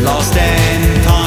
lost and torn.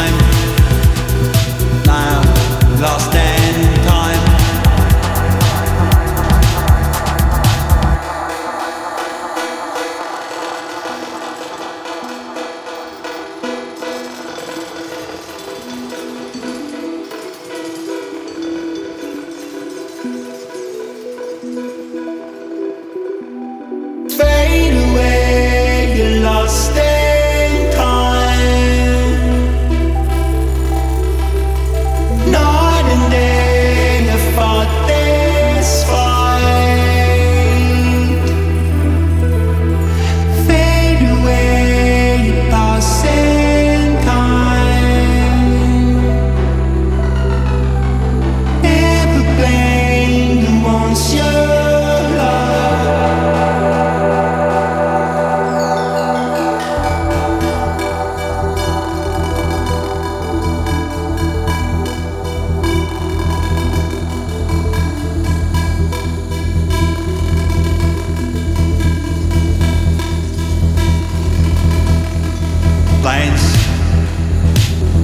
plains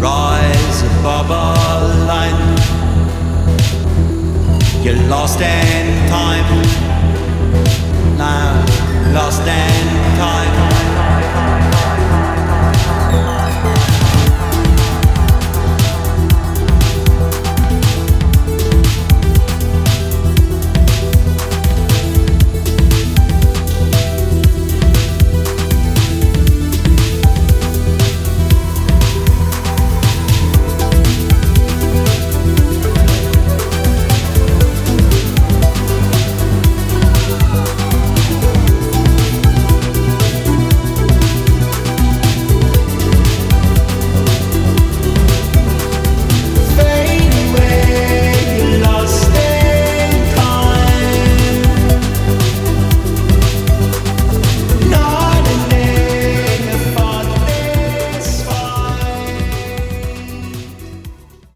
rise above our line. You're lost in time, now lost in.